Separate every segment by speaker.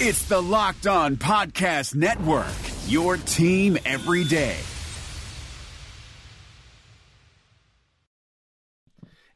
Speaker 1: It's the Locked On Podcast Network, your team every day.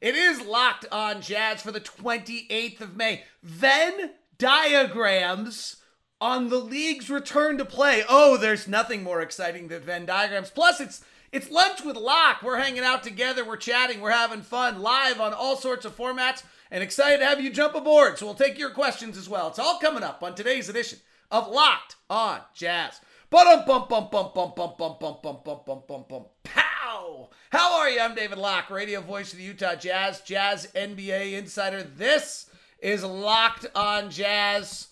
Speaker 2: It is locked on Jazz for the 28th of May. Venn diagrams on the league's return to play. Oh, there's nothing more exciting than Venn diagrams. Plus, it's it's lunch with Locke. We're hanging out together, we're chatting, we're having fun live on all sorts of formats and excited to have you jump aboard. So we'll take your questions as well. It's all coming up on today's edition of Locked on Jazz. Bum bum bum bum bum bum bum bum bum bum bum bum bum. Pow! How are you? I'm David Locke, radio voice of the Utah Jazz, Jazz NBA insider. This is Locked on Jazz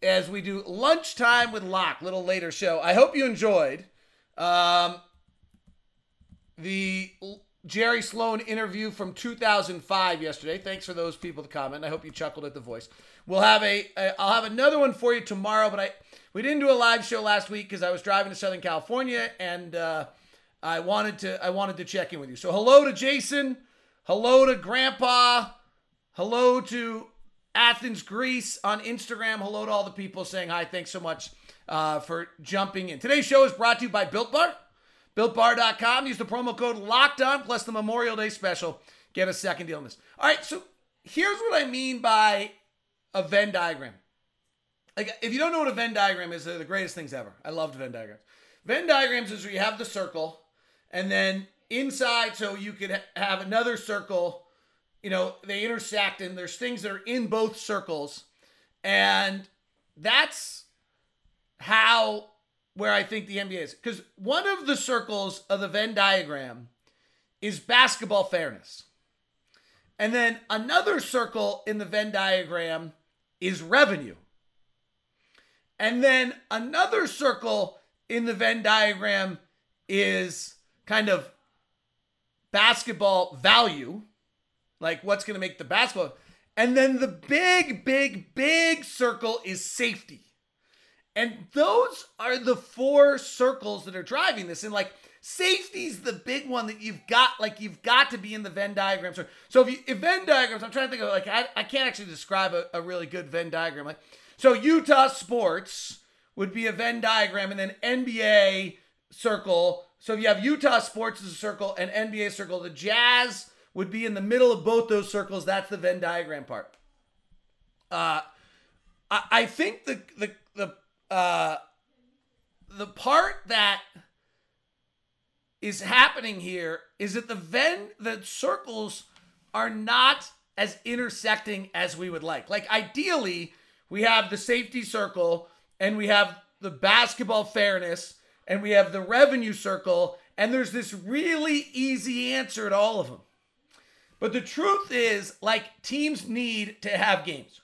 Speaker 2: as we do lunchtime with Locke, little later show. I hope you enjoyed um, the Jerry Sloan interview from 2005 yesterday. Thanks for those people to comment. I hope you chuckled at the voice. We'll have a, a I'll have another one for you tomorrow, but I we didn't do a live show last week because I was driving to Southern California and uh, I wanted to I wanted to check in with you. So hello to Jason, hello to Grandpa, hello to Athens Greece on Instagram. Hello to all the people saying hi. Thanks so much uh, for jumping in. Today's show is brought to you by Built Bar. BuiltBar.com. Use the promo code Locked On plus the Memorial Day special. Get a second deal on this. All right, so here's what I mean by a Venn diagram. Like, if you don't know what a Venn diagram is, they're the greatest things ever. I loved Venn diagrams. Venn diagrams is where you have the circle, and then inside, so you could have another circle. You know, they intersect, and there's things that are in both circles, and that's how where I think the NBA is. Because one of the circles of the Venn diagram is basketball fairness. And then another circle in the Venn diagram is revenue. And then another circle in the Venn diagram is kind of basketball value, like what's going to make the basketball. And then the big, big, big circle is safety. And those are the four circles that are driving this. And like safety's the big one that you've got, like you've got to be in the Venn diagram. So, so if you if Venn diagrams, I'm trying to think of like I, I can't actually describe a, a really good Venn diagram. Like so Utah sports would be a Venn diagram and then NBA circle. So if you have Utah sports as a circle and NBA circle, the Jazz would be in the middle of both those circles. That's the Venn diagram part. Uh I, I think the the the uh, the part that is happening here is that the Venn, the circles are not as intersecting as we would like. Like, ideally, we have the safety circle and we have the basketball fairness and we have the revenue circle, and there's this really easy answer to all of them. But the truth is, like, teams need to have games.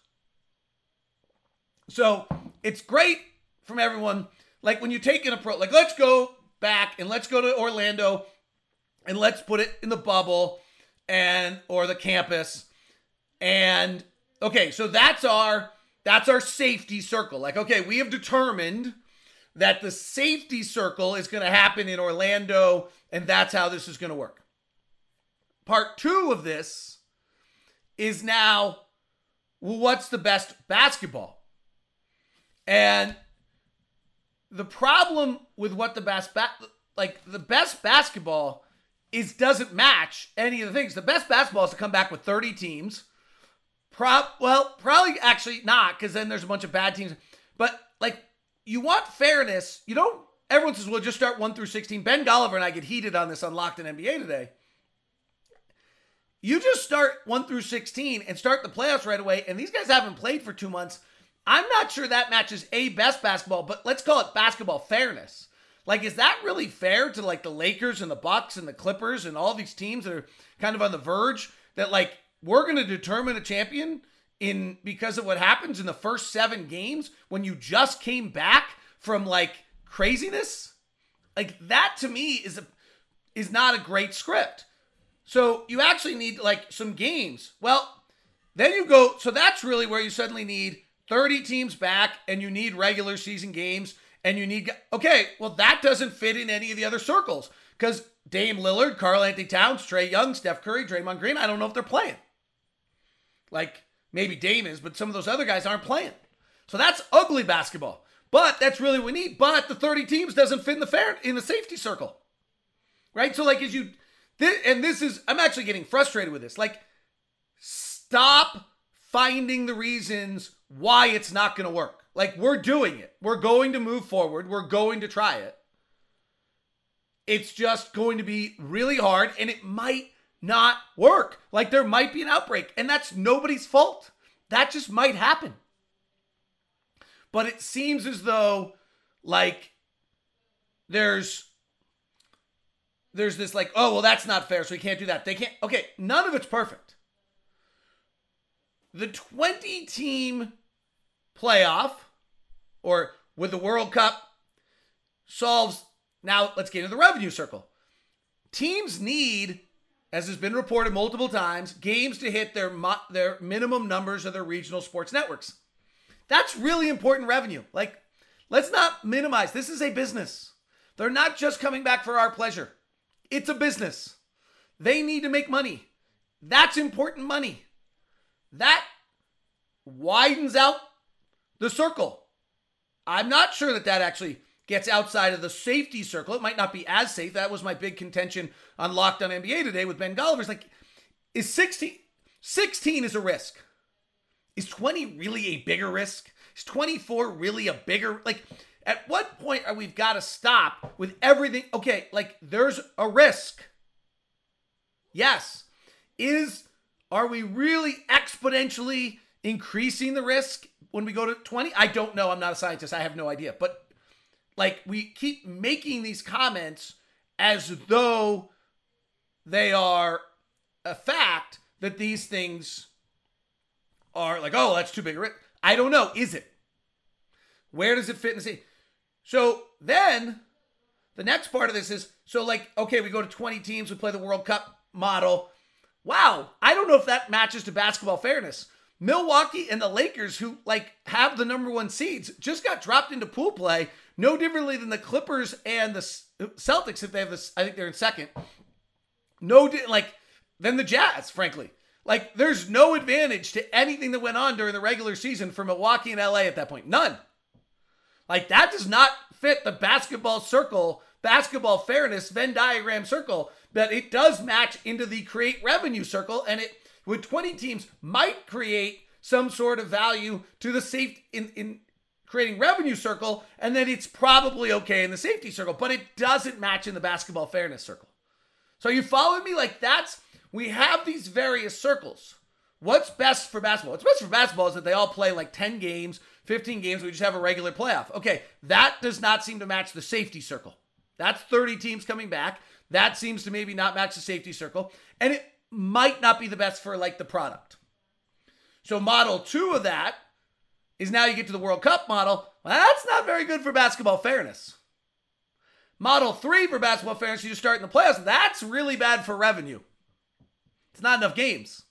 Speaker 2: So it's great from everyone. Like when you take an approach, like let's go back and let's go to Orlando and let's put it in the bubble and or the campus. And okay, so that's our that's our safety circle. Like okay, we have determined that the safety circle is going to happen in Orlando and that's how this is going to work. Part 2 of this is now well, what's the best basketball? And the problem with what the best ba- like the best basketball is doesn't match any of the things. The best basketball is to come back with 30 teams. Pro- well, probably actually not because then there's a bunch of bad teams. But like you want fairness. You don't. Everyone says, "Well, just start one through 16." Ben Golliver and I get heated on this on Locked on NBA today. You just start one through 16 and start the playoffs right away. And these guys haven't played for two months. I'm not sure that matches a best basketball, but let's call it basketball fairness. Like, is that really fair to like the Lakers and the Bucks and the Clippers and all these teams that are kind of on the verge that like we're going to determine a champion in because of what happens in the first seven games when you just came back from like craziness? Like that to me is a is not a great script. So you actually need like some games. Well, then you go. So that's really where you suddenly need 30 teams back and you need regular season games and you need okay, well that doesn't fit in any of the other circles because Dame Lillard, Karl-Anthony Towns, Trae Young, Steph Curry, Draymond Green, I don't know if they're playing. Like maybe Dame is, but some of those other guys aren't playing. So that's ugly basketball. But that's really what we need. But the 30 teams doesn't fit in the fair in the safety circle. Right? So like as you this, and this is I'm actually getting frustrated with this. Like stop finding the reasons why it's not going to work. Like we're doing it. We're going to move forward. We're going to try it. It's just going to be really hard and it might not work. Like there might be an outbreak and that's nobody's fault. That just might happen. But it seems as though like there's there's this like, oh, well, that's not fair, so we can't do that. They can't. Okay, none of it's perfect. The 20 team playoff or with the World Cup solves. Now, let's get into the revenue circle. Teams need, as has been reported multiple times, games to hit their, their minimum numbers of their regional sports networks. That's really important revenue. Like, let's not minimize. This is a business. They're not just coming back for our pleasure. It's a business. They need to make money. That's important money. That widens out the circle. I'm not sure that that actually gets outside of the safety circle. It might not be as safe. That was my big contention on Locked On NBA today with Ben Golliver's like, is 16, 16 is a risk. Is 20 really a bigger risk? Is 24 really a bigger, like, at what point are we've got to stop with everything? Okay, like there's a risk. Yes. Is are we really exponentially increasing the risk when we go to 20? I don't know. I'm not a scientist. I have no idea. But like we keep making these comments as though they are a fact that these things are like, oh, that's too big a risk. I don't know. Is it? Where does it fit in the scene? So then the next part of this is so like, okay, we go to 20 teams, we play the World Cup model. Wow, I don't know if that matches to basketball fairness. Milwaukee and the Lakers, who like have the number one seeds, just got dropped into pool play, no differently than the Clippers and the Celtics, if they have this, I think they're in second. No, like, than the Jazz, frankly. Like, there's no advantage to anything that went on during the regular season for Milwaukee and LA at that point. None. Like that does not fit the basketball circle, basketball fairness Venn diagram circle, but it does match into the create revenue circle and it with 20 teams might create some sort of value to the safe in in creating revenue circle and then it's probably okay in the safety circle, but it doesn't match in the basketball fairness circle. So you follow me like that's we have these various circles. What's best for basketball? What's best for basketball is that they all play like 10 games 15 games, we just have a regular playoff. Okay, that does not seem to match the safety circle. That's 30 teams coming back. That seems to maybe not match the safety circle. And it might not be the best for like the product. So, model two of that is now you get to the World Cup model. Well, that's not very good for basketball fairness. Model three for basketball fairness, you start in the playoffs. That's really bad for revenue. It's not enough games.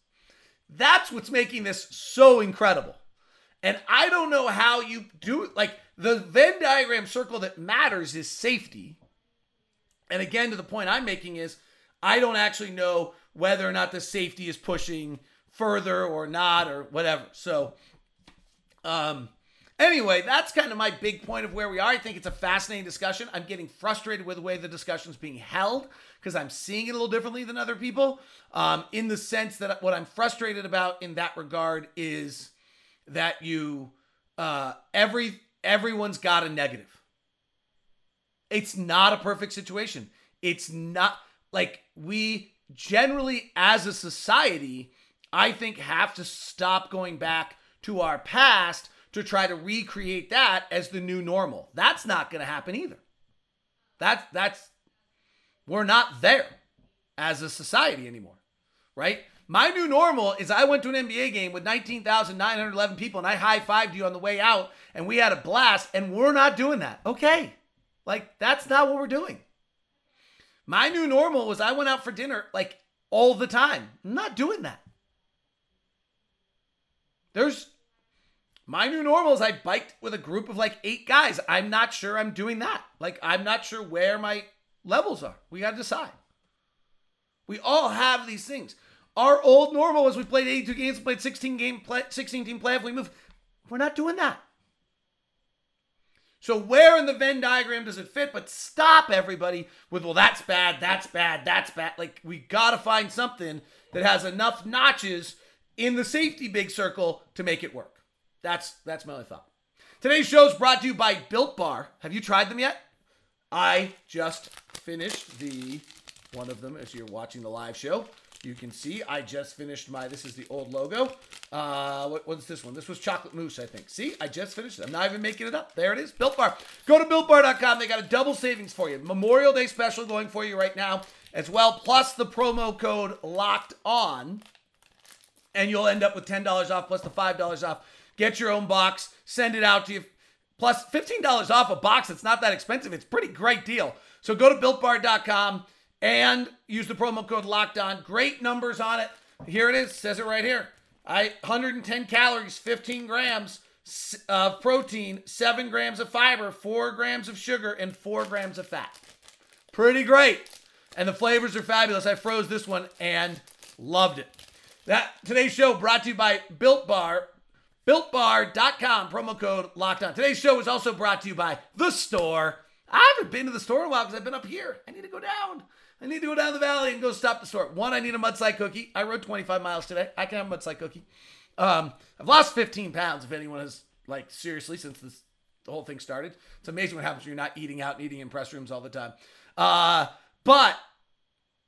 Speaker 2: That's what's making this so incredible. And I don't know how you do. Like the Venn diagram circle that matters is safety. And again, to the point I'm making is I don't actually know whether or not the safety is pushing further or not or whatever. So, um, anyway, that's kind of my big point of where we are. I think it's a fascinating discussion. I'm getting frustrated with the way the discussion is being held because I'm seeing it a little differently than other people. Um, in the sense that what I'm frustrated about in that regard is that you uh every everyone's got a negative. It's not a perfect situation. It's not like we generally as a society I think have to stop going back to our past to try to recreate that as the new normal. That's not going to happen either. That's that's we're not there as a society anymore. Right? My new normal is I went to an NBA game with 19,911 people and I high fived you on the way out and we had a blast and we're not doing that. Okay. Like, that's not what we're doing. My new normal was I went out for dinner like all the time. I'm not doing that. There's my new normal is I biked with a group of like eight guys. I'm not sure I'm doing that. Like, I'm not sure where my levels are. We got to decide. We all have these things. Our old normal was we played 82 games, played 16 game play, 16 team playoff. We moved. We're not doing that. So where in the Venn diagram does it fit? But stop everybody with, well, that's bad, that's bad, that's bad. Like we gotta find something that has enough notches in the safety big circle to make it work. That's that's my only thought. Today's show is brought to you by Built Bar. Have you tried them yet? I just finished the one of them as you're watching the live show. You can see I just finished my. This is the old logo. Uh, what, what's this one? This was chocolate mousse, I think. See, I just finished it. I'm not even making it up. There it is. Built Bar. Go to builtbar.com. They got a double savings for you. Memorial Day special going for you right now as well. Plus the promo code locked on, and you'll end up with ten dollars off plus the five dollars off. Get your own box. Send it out to you. Plus $15 off a box. It's not that expensive. It's a pretty great deal. So go to builtbar.com and use the promo code locked on. Great numbers on it. Here it is. Says it right here. I 110 calories, 15 grams of uh, protein, 7 grams of fiber, 4 grams of sugar, and 4 grams of fat. Pretty great. And the flavors are fabulous. I froze this one and loved it. That today's show brought to you by Built Bar. BuiltBar.com, promo code locked on. Today's show is also brought to you by The Store. I haven't been to the store in a while because I've been up here. I need to go down. I need to go down the valley and go stop the store. One, I need a mudslide cookie. I rode 25 miles today. I can have a mudslide cookie. Um, I've lost 15 pounds, if anyone has, like, seriously, since this the whole thing started. It's amazing what happens when you're not eating out and eating in press rooms all the time. Uh, but,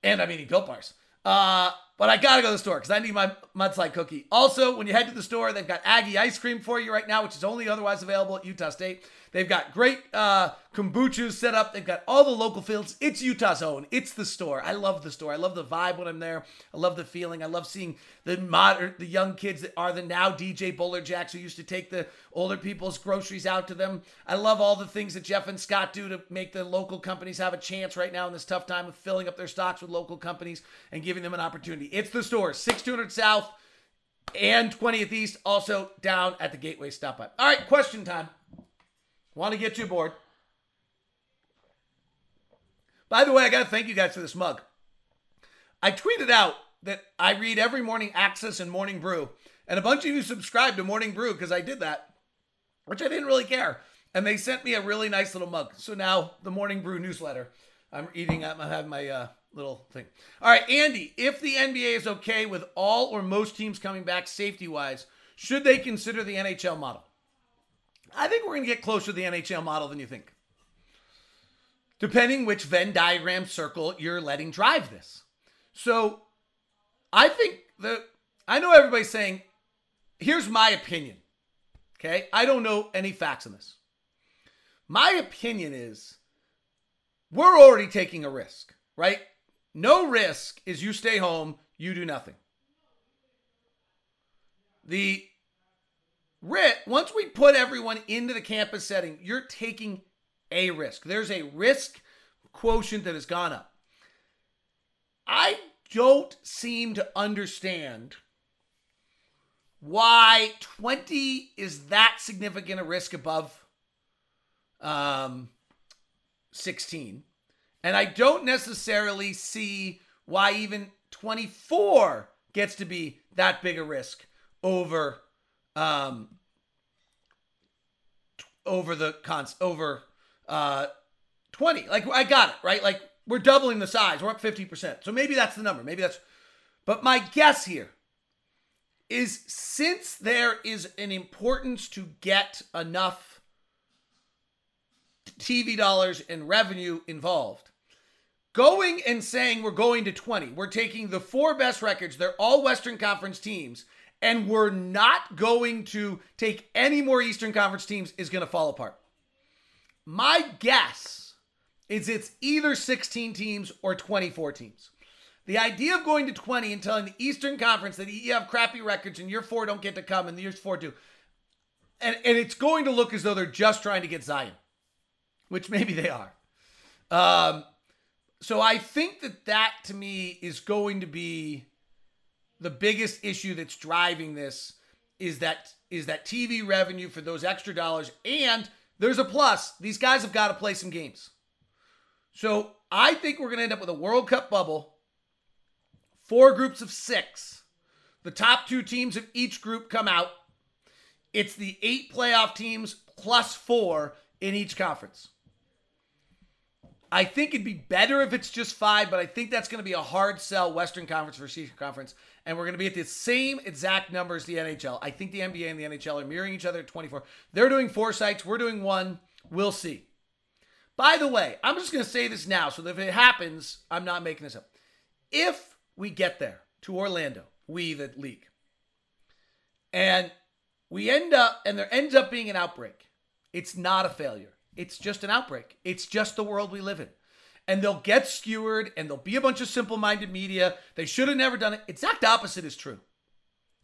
Speaker 2: and I'm eating built bars. Uh, but I gotta go to the store because I need my mudslide cookie. Also, when you head to the store, they've got Aggie ice cream for you right now, which is only otherwise available at Utah State. They've got great uh, kombuchas set up. They've got all the local fields. It's Utah's own. It's the store. I love the store. I love the vibe when I'm there. I love the feeling. I love seeing the modern, the young kids that are the now DJ Bowler Jacks who used to take the older people's groceries out to them. I love all the things that Jeff and Scott do to make the local companies have a chance right now in this tough time of filling up their stocks with local companies and giving them an opportunity. It's the store, 6200 South and 20th East, also down at the Gateway Stop By. All right, question time. Want to get you aboard. By the way, I got to thank you guys for this mug. I tweeted out that I read every morning Axios and Morning Brew, and a bunch of you subscribed to Morning Brew because I did that, which I didn't really care. And they sent me a really nice little mug. So now the Morning Brew newsletter. I'm eating. I'm having my uh, little thing. All right, Andy. If the NBA is okay with all or most teams coming back safety wise, should they consider the NHL model? I think we're going to get closer to the NHL model than you think. Depending which Venn diagram circle you're letting drive this. So I think that I know everybody's saying, here's my opinion. Okay. I don't know any facts on this. My opinion is we're already taking a risk, right? No risk is you stay home, you do nothing. The Rit, once we put everyone into the campus setting, you're taking a risk. There's a risk quotient that has gone up. I don't seem to understand why 20 is that significant a risk above um, 16. And I don't necessarily see why even 24 gets to be that big a risk over um, over the cons over uh 20. Like I got it, right? Like we're doubling the size. We're up 50%. So maybe that's the number. Maybe that's But my guess here is since there is an importance to get enough TV dollars and revenue involved, going and saying we're going to 20, we're taking the four best records, they're all Western Conference teams, and we're not going to take any more Eastern Conference teams is going to fall apart. My guess is it's either 16 teams or 24 teams. The idea of going to 20 and telling the Eastern Conference that you have crappy records and your four don't get to come and the years four do, and, and it's going to look as though they're just trying to get Zion, which maybe they are. Um, so I think that that to me is going to be the biggest issue that's driving this is that is that TV revenue for those extra dollars and there's a plus. These guys have got to play some games. So, I think we're going to end up with a World Cup bubble. Four groups of 6. The top 2 teams of each group come out. It's the 8 playoff teams plus 4 in each conference. I think it'd be better if it's just five, but I think that's going to be a hard sell Western Conference versus Eastern Conference. And we're going to be at the same exact numbers the NHL. I think the NBA and the NHL are mirroring each other at 24. They're doing four sites. We're doing one. We'll see. By the way, I'm just going to say this now so that if it happens, I'm not making this up. If we get there to Orlando, we, the league, and we end up, and there ends up being an outbreak, it's not a failure. It's just an outbreak. It's just the world we live in. And they'll get skewered and there'll be a bunch of simple minded media. They should have never done it. Exact opposite is true.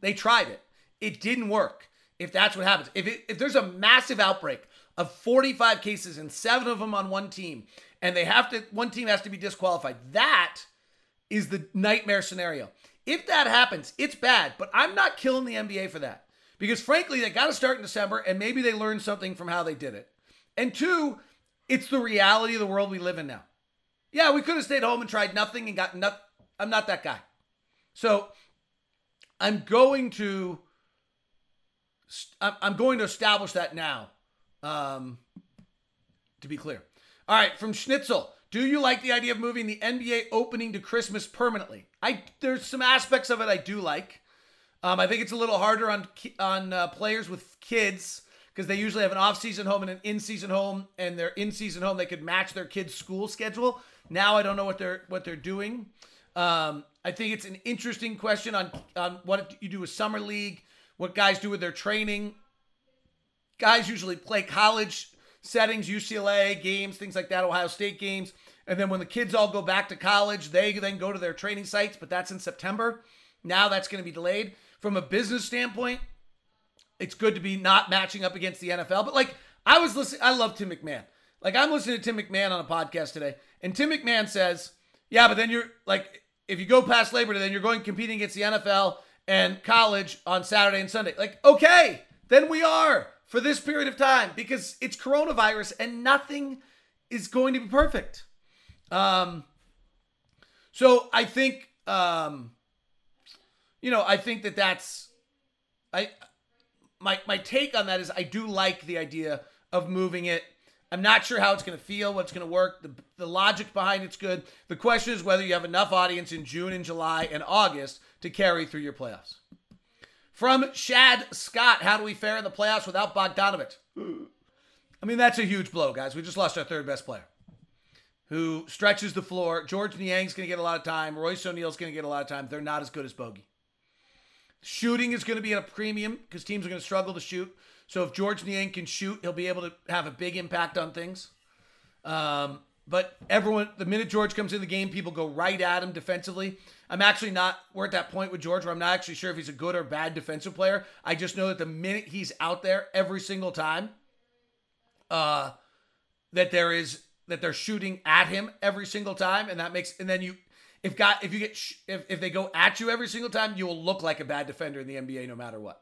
Speaker 2: They tried it, it didn't work. If that's what happens, if, it, if there's a massive outbreak of 45 cases and seven of them on one team, and they have to, one team has to be disqualified, that is the nightmare scenario. If that happens, it's bad, but I'm not killing the NBA for that. Because frankly, they got to start in December and maybe they learned something from how they did it. And two, it's the reality of the world we live in now. Yeah, we could have stayed home and tried nothing and got nothing. I'm not that guy. So I'm going to I'm going to establish that now. Um, to be clear. All right, from Schnitzel. Do you like the idea of moving the NBA opening to Christmas permanently? I there's some aspects of it I do like. Um, I think it's a little harder on on uh, players with kids because they usually have an off-season home and an in-season home, and their in-season home they could match their kids' school schedule. Now I don't know what they're what they're doing. Um, I think it's an interesting question on on what you do with summer league, what guys do with their training. Guys usually play college settings, UCLA games, things like that, Ohio State games, and then when the kids all go back to college, they then go to their training sites, but that's in September. Now that's going to be delayed. From a business standpoint, it's good to be not matching up against the NFL. But like I was listening, I love Tim McMahon. Like I'm listening to Tim McMahon on a podcast today, and Tim McMahon says, "Yeah, but then you're like, if you go past Labor Day, then you're going competing against the NFL and college on Saturday and Sunday. Like, okay, then we are for this period of time because it's coronavirus and nothing is going to be perfect. Um, so I think, um, you know, I think that that's, I my my take on that is I do like the idea of moving it. I'm not sure how it's going to feel, what's going to work. The, the logic behind it's good. The question is whether you have enough audience in June and July and August to carry through your playoffs. From Shad Scott, how do we fare in the playoffs without Bogdanovich? I mean, that's a huge blow, guys. We just lost our third best player who stretches the floor. George Niang's going to get a lot of time. Royce O'Neale's going to get a lot of time. They're not as good as Bogey. Shooting is going to be at a premium because teams are going to struggle to shoot. So if George Niang can shoot, he'll be able to have a big impact on things. Um, but everyone, the minute George comes in the game, people go right at him defensively. I'm actually not, we're at that point with George where I'm not actually sure if he's a good or bad defensive player. I just know that the minute he's out there every single time, uh, that there is, that they're shooting at him every single time. And that makes, and then you, if got if you get sh- if if they go at you every single time, you will look like a bad defender in the NBA no matter what.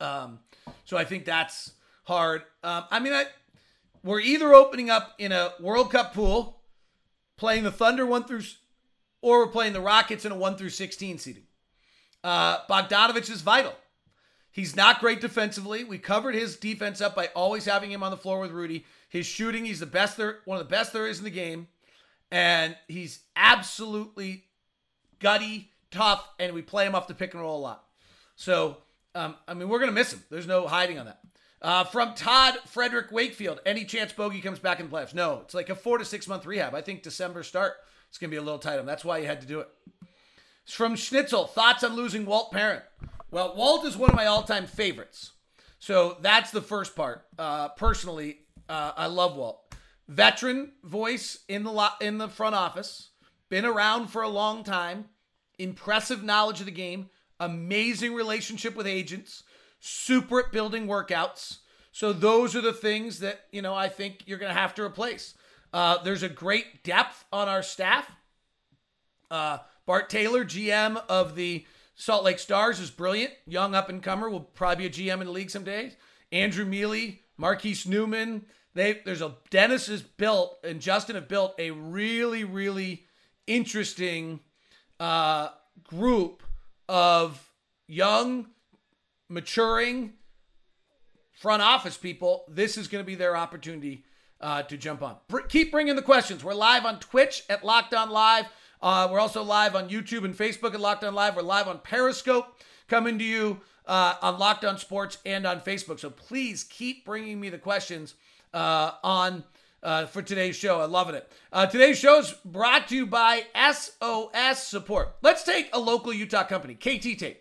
Speaker 2: Um, so I think that's hard. Um, I mean, I, we're either opening up in a World Cup pool, playing the Thunder one through, or we're playing the Rockets in a one through sixteen seeding. Uh, Bogdanovich is vital. He's not great defensively. We covered his defense up by always having him on the floor with Rudy. His shooting, he's the best there, one of the best there is in the game and he's absolutely gutty, tough, and we play him off the pick and roll a lot. So, um, I mean, we're going to miss him. There's no hiding on that. Uh, from Todd Frederick Wakefield, any chance Bogey comes back in the playoffs? No, it's like a four to six month rehab. I think December start, it's going to be a little tight on. That's why you had to do it. It's from Schnitzel, thoughts on losing Walt Perrin? Well, Walt is one of my all time favorites. So that's the first part. Uh, personally, uh, I love Walt veteran voice in the lo- in the front office, been around for a long time, impressive knowledge of the game, amazing relationship with agents, super at building workouts. So those are the things that you know I think you're going to have to replace. Uh, there's a great depth on our staff. Uh, Bart Taylor, GM of the Salt Lake Stars, is brilliant. Young up and comer will probably be a GM in the league someday. Andrew Mealy, Marquise Newman, they there's a Dennis has built and Justin have built a really really interesting uh, group of young, maturing, front office people, this is going to be their opportunity uh, to jump on. Br- keep bringing the questions. We're live on Twitch at Locked On Live. Uh, we're also live on YouTube and Facebook at Locked On Live. We're live on Periscope, coming to you uh, on Locked On Sports and on Facebook. So please keep bringing me the questions uh, on uh, for today's show. I'm loving it. Uh, today's show is brought to you by SOS Support. Let's take a local Utah company, KT Tape.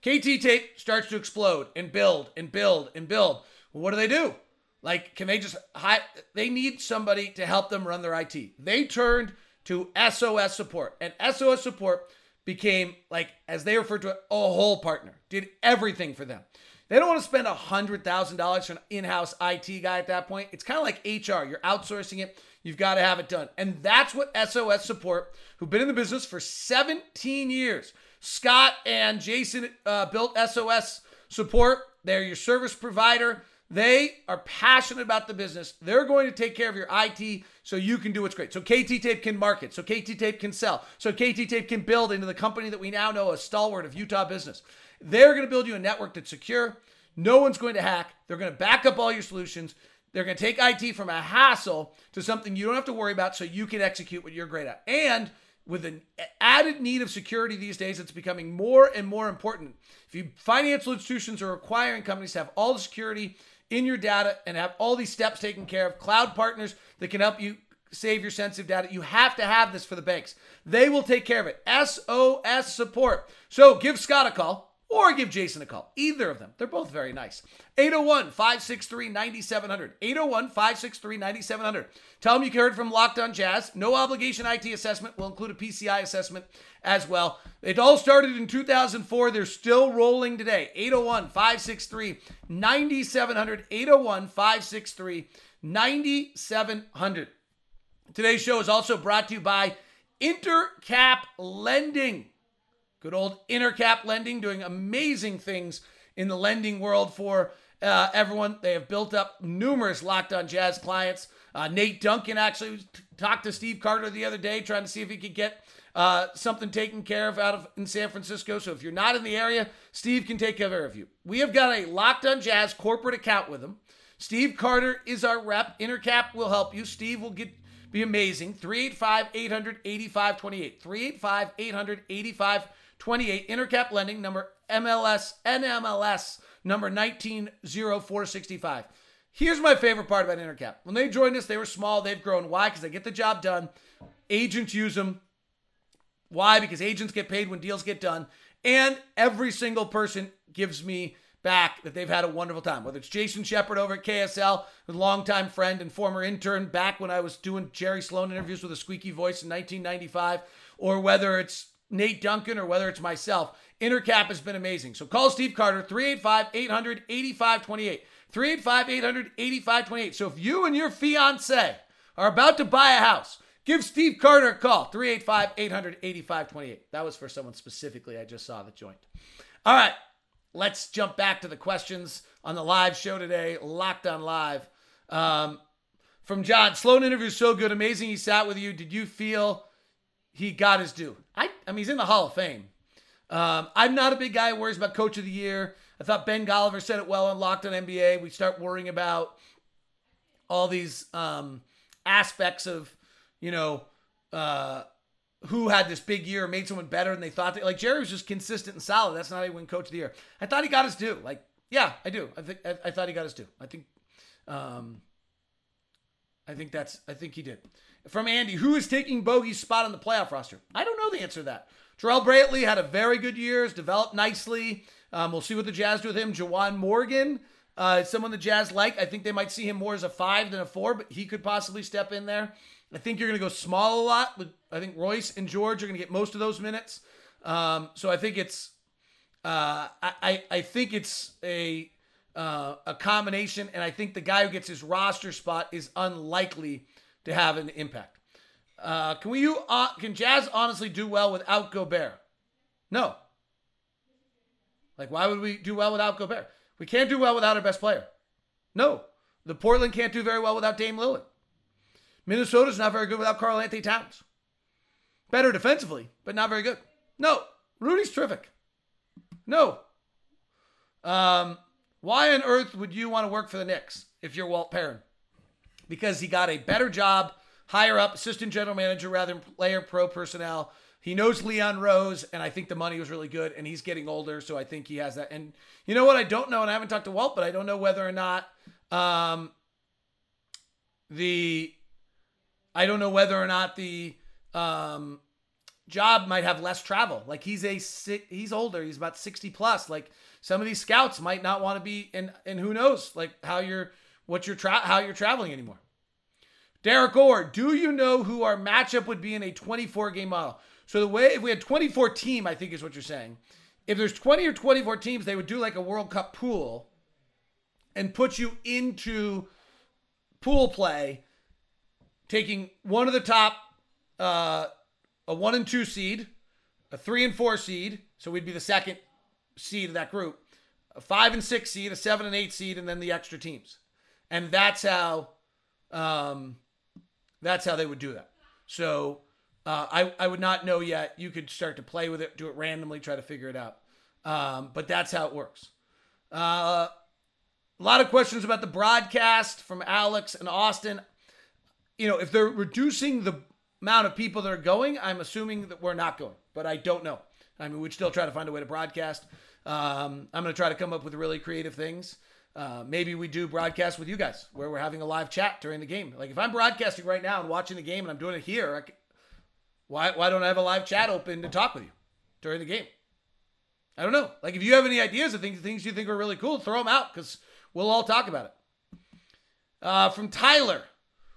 Speaker 2: KT Tape starts to explode and build and build and build. Well, what do they do? Like, can they just hire? They need somebody to help them run their IT. They turned to SOS Support, and SOS Support became like, as they refer to it, a whole partner. Did everything for them. They don't want to spend $100,000 for an in house IT guy at that point. It's kind of like HR. You're outsourcing it, you've got to have it done. And that's what SOS Support, who've been in the business for 17 years, Scott and Jason uh, built SOS Support. They're your service provider. They are passionate about the business. They're going to take care of your IT so you can do what's great. So KT Tape can market. So KT Tape can sell. So KT Tape can build into the company that we now know as stalwart of Utah business. They're going to build you a network that's secure. No one's going to hack. They're going to back up all your solutions. They're going to take IT from a hassle to something you don't have to worry about so you can execute what you're great at. And with an added need of security these days, it's becoming more and more important. If you financial institutions are requiring companies to have all the security in your data and have all these steps taken care of, cloud partners that can help you save your sensitive data. You have to have this for the banks. They will take care of it. SOS support. So give Scott a call or give Jason a call. Either of them. They're both very nice. 801 563 9700. 801 563 9700. Tell them you heard from Locked on Jazz. No obligation IT assessment. will include a PCI assessment as well. It all started in 2004. They're still rolling today. 801 563 9700. 801 563 9700. Today's show is also brought to you by Intercap Lending. Good old Intercap Lending doing amazing things in the lending world for uh, everyone. They have built up numerous Locked on Jazz clients. Uh, Nate Duncan actually talked to Steve Carter the other day trying to see if he could get uh, something taken care of out of in San Francisco. So if you're not in the area, Steve can take care of you. We have got a Locked on Jazz corporate account with him. Steve Carter is our rep. Intercap will help you. Steve will get be amazing. 385 800 8528. 385 800 28 Intercap Lending, number MLS, NMLS, number 190465. Here's my favorite part about Intercap. When they joined us, they were small. They've grown. Why? Because they get the job done. Agents use them. Why? Because agents get paid when deals get done. And every single person gives me back that they've had a wonderful time. Whether it's Jason Shepard over at KSL, a longtime friend and former intern back when I was doing Jerry Sloan interviews with a squeaky voice in 1995, or whether it's Nate Duncan or whether it's myself, Intercap has been amazing. So call Steve Carter, 385 800 8528. 385 800 8528. So if you and your fiance are about to buy a house, give Steve Carter a call, 385 800 8528. That was for someone specifically I just saw that joined. All right, let's jump back to the questions on the live show today, Locked on Live. Um, from John, Sloan interview so good, amazing. He sat with you. Did you feel he got his due. I, I mean, he's in the Hall of Fame. Um, I'm not a big guy who worries about Coach of the Year. I thought Ben Golliver said it well on Locked on NBA. We start worrying about all these um, aspects of, you know, uh, who had this big year, made someone better, and they thought that, like Jerry was just consistent and solid. That's not how win Coach of the Year. I thought he got his due. Like, yeah, I do. I think I, I thought he got his due. I think, um, I think that's. I think he did from Andy, who is taking Bogey's spot on the playoff roster? I don't know the answer to that. Jarrell Brantley had a very good year, has developed nicely. Um, we'll see what the Jazz do with him. Juwan Morgan, uh, someone the Jazz like. I think they might see him more as a five than a four, but he could possibly step in there. I think you're going to go small a lot. With, I think Royce and George are going to get most of those minutes. Um, so I think it's, uh, I, I think it's a uh, a combination, and I think the guy who gets his roster spot is unlikely to have an impact. Uh, can we? Uh, can Jazz honestly do well without Gobert? No. Like, why would we do well without Gobert? We can't do well without our best player. No. The Portland can't do very well without Dame Lillard. Minnesota's not very good without Karl-Anthony Towns. Better defensively, but not very good. No. Rudy's terrific. No. Um, Why on earth would you want to work for the Knicks if you're Walt Perrin? Because he got a better job higher up, assistant general manager rather than player pro personnel. He knows Leon Rose, and I think the money was really good, and he's getting older, so I think he has that. And you know what? I don't know, and I haven't talked to Walt, but I don't know whether or not um, the I don't know whether or not the um, job might have less travel. Like he's a he's older, he's about sixty plus. Like some of these scouts might not want to be, and and who knows, like how you're what you're tra- how you're traveling anymore. Derek Orr, do you know who our matchup would be in a 24 game model? So the way if we had 24 team, I think is what you're saying. If there's 20 or 24 teams, they would do like a World Cup pool and put you into pool play, taking one of the top, uh, a one and two seed, a three and four seed, so we'd be the second seed of that group, a five and six seed, a seven and eight seed, and then the extra teams, and that's how, um, that's how they would do that. So uh, I I would not know yet. You could start to play with it, do it randomly, try to figure it out. Um, but that's how it works. Uh, a lot of questions about the broadcast from Alex and Austin. You know, if they're reducing the amount of people that are going, I'm assuming that we're not going, but I don't know. I mean, we'd still try to find a way to broadcast. Um, I'm going to try to come up with really creative things. Uh, maybe we do broadcast with you guys where we're having a live chat during the game. Like if I'm broadcasting right now and watching the game and I'm doing it here, can, why why don't I have a live chat open to talk with you during the game? I don't know. Like if you have any ideas of things things you think are really cool, throw them out because We'll all talk about it. Uh, from Tyler,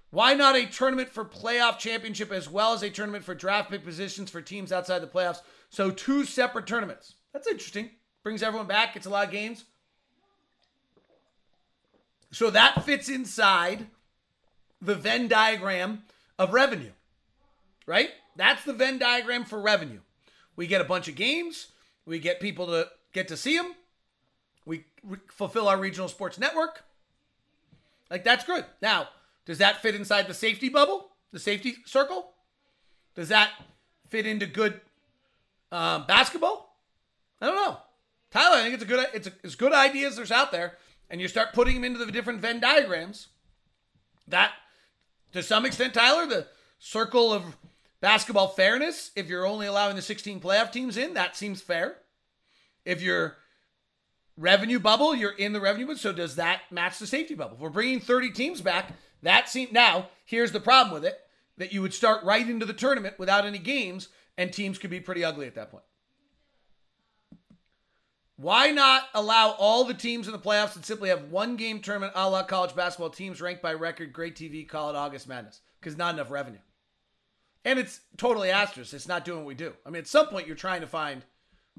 Speaker 2: why not a tournament for playoff championship as well as a tournament for draft pick positions for teams outside the playoffs? So two separate tournaments. That's interesting. Brings everyone back. Gets a lot of games. So that fits inside the Venn diagram of revenue, right? That's the Venn diagram for revenue. We get a bunch of games. We get people to get to see them. We re- fulfill our regional sports network. Like that's good. Now, does that fit inside the safety bubble, the safety circle? Does that fit into good um, basketball? I don't know. Tyler, I think it's a good it's a, as good ideas there's out there, and you start putting them into the different Venn diagrams. That, to some extent, Tyler, the circle of basketball fairness. If you're only allowing the 16 playoff teams in, that seems fair. If you're revenue bubble, you're in the revenue bubble. So does that match the safety bubble? If we're bringing 30 teams back, that seems now. Here's the problem with it: that you would start right into the tournament without any games, and teams could be pretty ugly at that point. Why not allow all the teams in the playoffs and simply have one game tournament a la college basketball teams ranked by record, great TV, call it August Madness? Because not enough revenue. And it's totally asterisk. It's not doing what we do. I mean, at some point, you're trying to find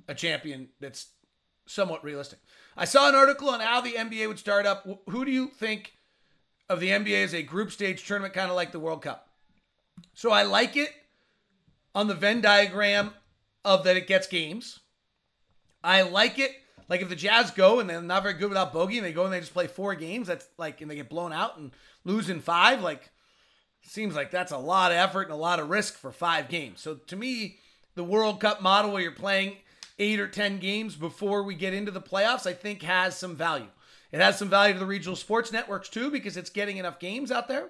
Speaker 2: a champion that's somewhat realistic. I saw an article on how the NBA would start up. Who do you think of the NBA as a group stage tournament, kind of like the World Cup? So I like it on the Venn diagram of that it gets games. I like it like if the Jazz go and they're not very good without Bogey and they go and they just play four games, that's like and they get blown out and lose in five, like seems like that's a lot of effort and a lot of risk for five games. So to me, the World Cup model where you're playing eight or 10 games before we get into the playoffs, I think has some value. It has some value to the regional sports networks too, because it's getting enough games out there.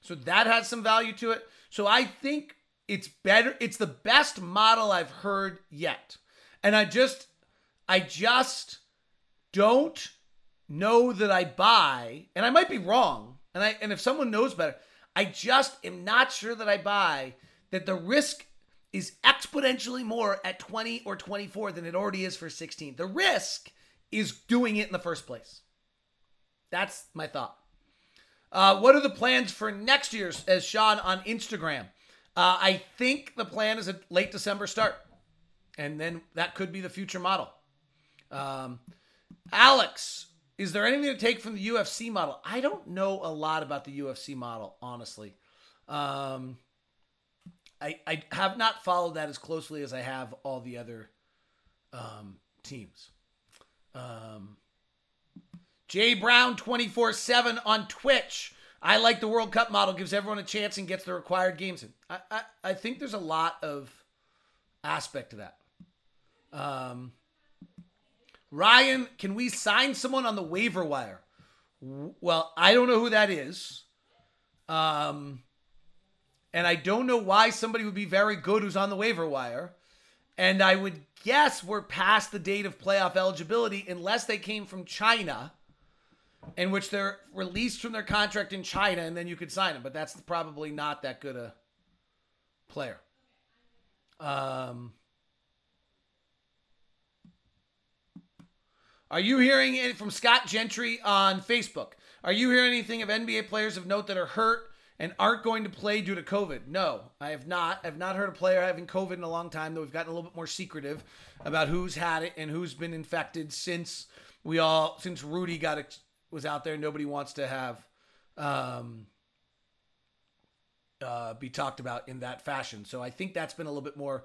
Speaker 2: So that has some value to it. So I think it's better. It's the best model I've heard yet. And I just, I just don't know that I buy, and I might be wrong. And I, and if someone knows better, I just am not sure that I buy that the risk is exponentially more at 20 or 24 than it already is for 16. The risk is doing it in the first place. That's my thought. Uh, what are the plans for next year? As Sean on Instagram. Uh, I think the plan is a late December start, and then that could be the future model. Um, Alex, is there anything to take from the UFC model? I don't know a lot about the UFC model, honestly. Um, I, I have not followed that as closely as I have all the other um, teams. Um, Jay Brown 24 7 on Twitch. I like the World Cup model, gives everyone a chance and gets the required games in. I, I, I think there's a lot of aspect to that. Um, Ryan, can we sign someone on the waiver wire? Well, I don't know who that is. Um, and I don't know why somebody would be very good who's on the waiver wire. And I would guess we're past the date of playoff eligibility unless they came from China, in which they're released from their contract in China and then you could sign them. But that's probably not that good a player. Um, are you hearing it from Scott Gentry on Facebook? Are you hearing anything of NBA players of note that are hurt and aren't going to play due to COVID? No, I have not. I've not heard a player having COVID in a long time, though we've gotten a little bit more secretive about who's had it and who's been infected since we all since Rudy got was out there. Nobody wants to have um, uh, be talked about in that fashion. So I think that's been a little bit more.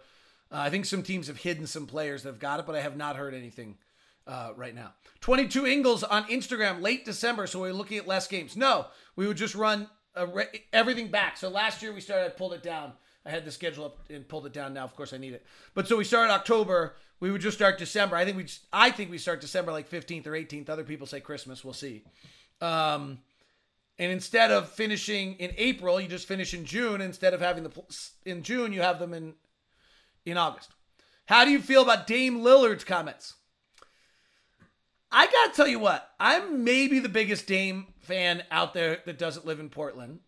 Speaker 2: Uh, I think some teams have hidden some players that have got it, but I have not heard anything uh, right now. 22 Ingles on Instagram, late December. So we're looking at less games. No, we would just run re- everything back. So last year we started, I pulled it down. I had the schedule up and pulled it down. Now, of course, I need it. But so we started October. We would just start December. I think we, I think we start December like 15th or 18th. Other people say Christmas. We'll see. Um, and instead of finishing in April, you just finish in June. Instead of having the in June, you have them in in August. How do you feel about Dame Lillard's comments? I gotta tell you what, I'm maybe the biggest Dame fan out there that doesn't live in Portland.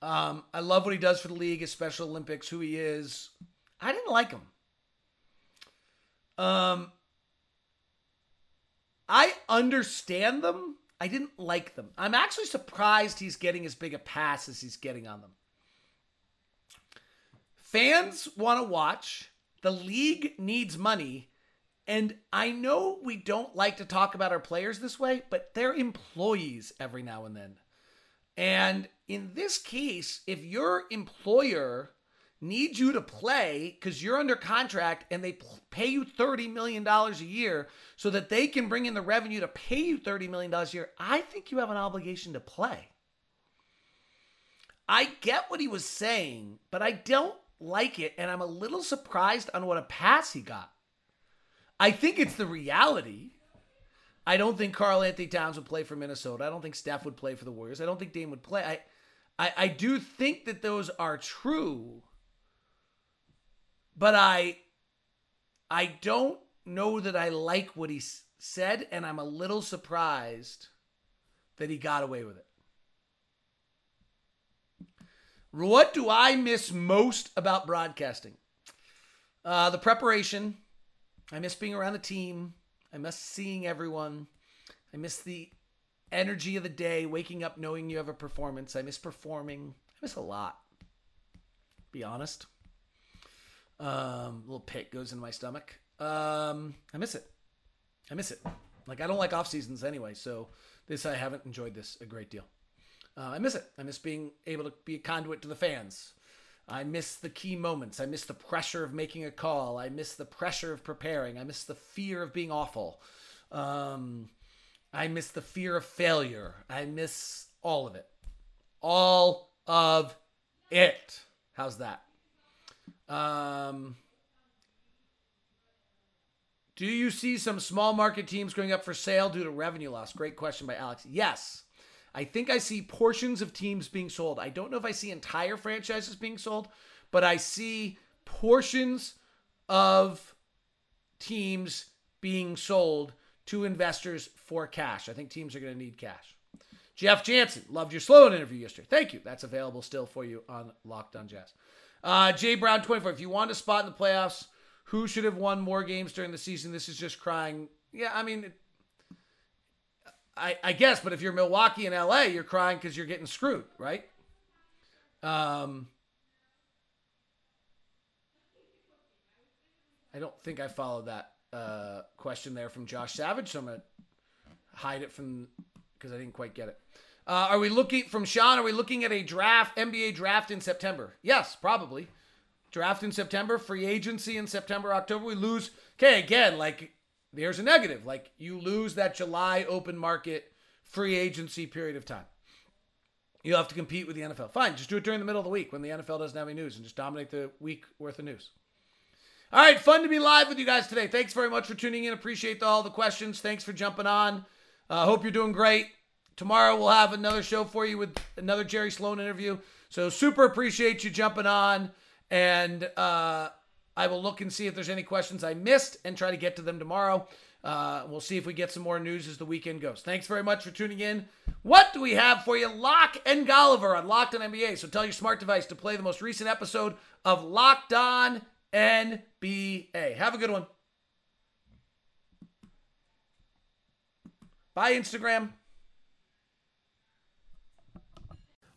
Speaker 2: Um, I love what he does for the league, his Special Olympics, who he is. I didn't like him. Um, I understand them. I didn't like them. I'm actually surprised he's getting as big a pass as he's getting on them. Fans want to watch. The league needs money. And I know we don't like to talk about our players this way, but they're employees every now and then. And in this case, if your employer needs you to play because you're under contract and they pay you $30 million a year so that they can bring in the revenue to pay you $30 million a year, I think you have an obligation to play. I get what he was saying, but I don't like it. And I'm a little surprised on what a pass he got. I think it's the reality. I don't think Karl-Anthony Towns would play for Minnesota. I don't think Steph would play for the Warriors. I don't think Dame would play. I, I, I do think that those are true, but I, I don't know that I like what he said, and I'm a little surprised that he got away with it. What do I miss most about broadcasting? Uh, the preparation I miss being around the team. I miss seeing everyone. I miss the energy of the day, waking up knowing you have a performance. I miss performing. I miss a lot. Be honest. Um, little pit goes in my stomach. Um, I miss it. I miss it. Like I don't like off seasons anyway, so this I haven't enjoyed this a great deal. Uh, I miss it. I miss being able to be a conduit to the fans. I miss the key moments. I miss the pressure of making a call. I miss the pressure of preparing. I miss the fear of being awful. Um, I miss the fear of failure. I miss all of it. All of it. How's that? Um, do you see some small market teams going up for sale due to revenue loss? Great question by Alex. Yes. I think I see portions of teams being sold. I don't know if I see entire franchises being sold, but I see portions of teams being sold to investors for cash. I think teams are going to need cash. Jeff Jansen, loved your Sloan interview yesterday. Thank you. That's available still for you on Locked On Jazz. Uh, Jay Brown, 24. If you want a spot in the playoffs, who should have won more games during the season? This is just crying. Yeah, I mean, I, I guess, but if you're Milwaukee and LA, you're crying because you're getting screwed, right? Um, I don't think I followed that uh, question there from Josh Savage, so I'm gonna hide it from because I didn't quite get it. Uh, are we looking from Sean? Are we looking at a draft, NBA draft in September? Yes, probably. Draft in September, free agency in September, October. We lose. Okay, again, like there's a negative. Like you lose that July open market free agency period of time. You'll have to compete with the NFL. Fine, just do it during the middle of the week when the NFL doesn't have any news and just dominate the week worth of news. All right, fun to be live with you guys today. Thanks very much for tuning in. Appreciate all the questions. Thanks for jumping on. Uh, hope you're doing great. Tomorrow we'll have another show for you with another Jerry Sloan interview. So super appreciate you jumping on, and uh, I will look and see if there's any questions I missed and try to get to them tomorrow. Uh, we'll see if we get some more news as the weekend goes. Thanks very much for tuning in. What do we have for you? Locke and Golliver on Locked on NBA. So tell your smart device to play the most recent episode of Locked On NBA. Have a good one. Bye, Instagram.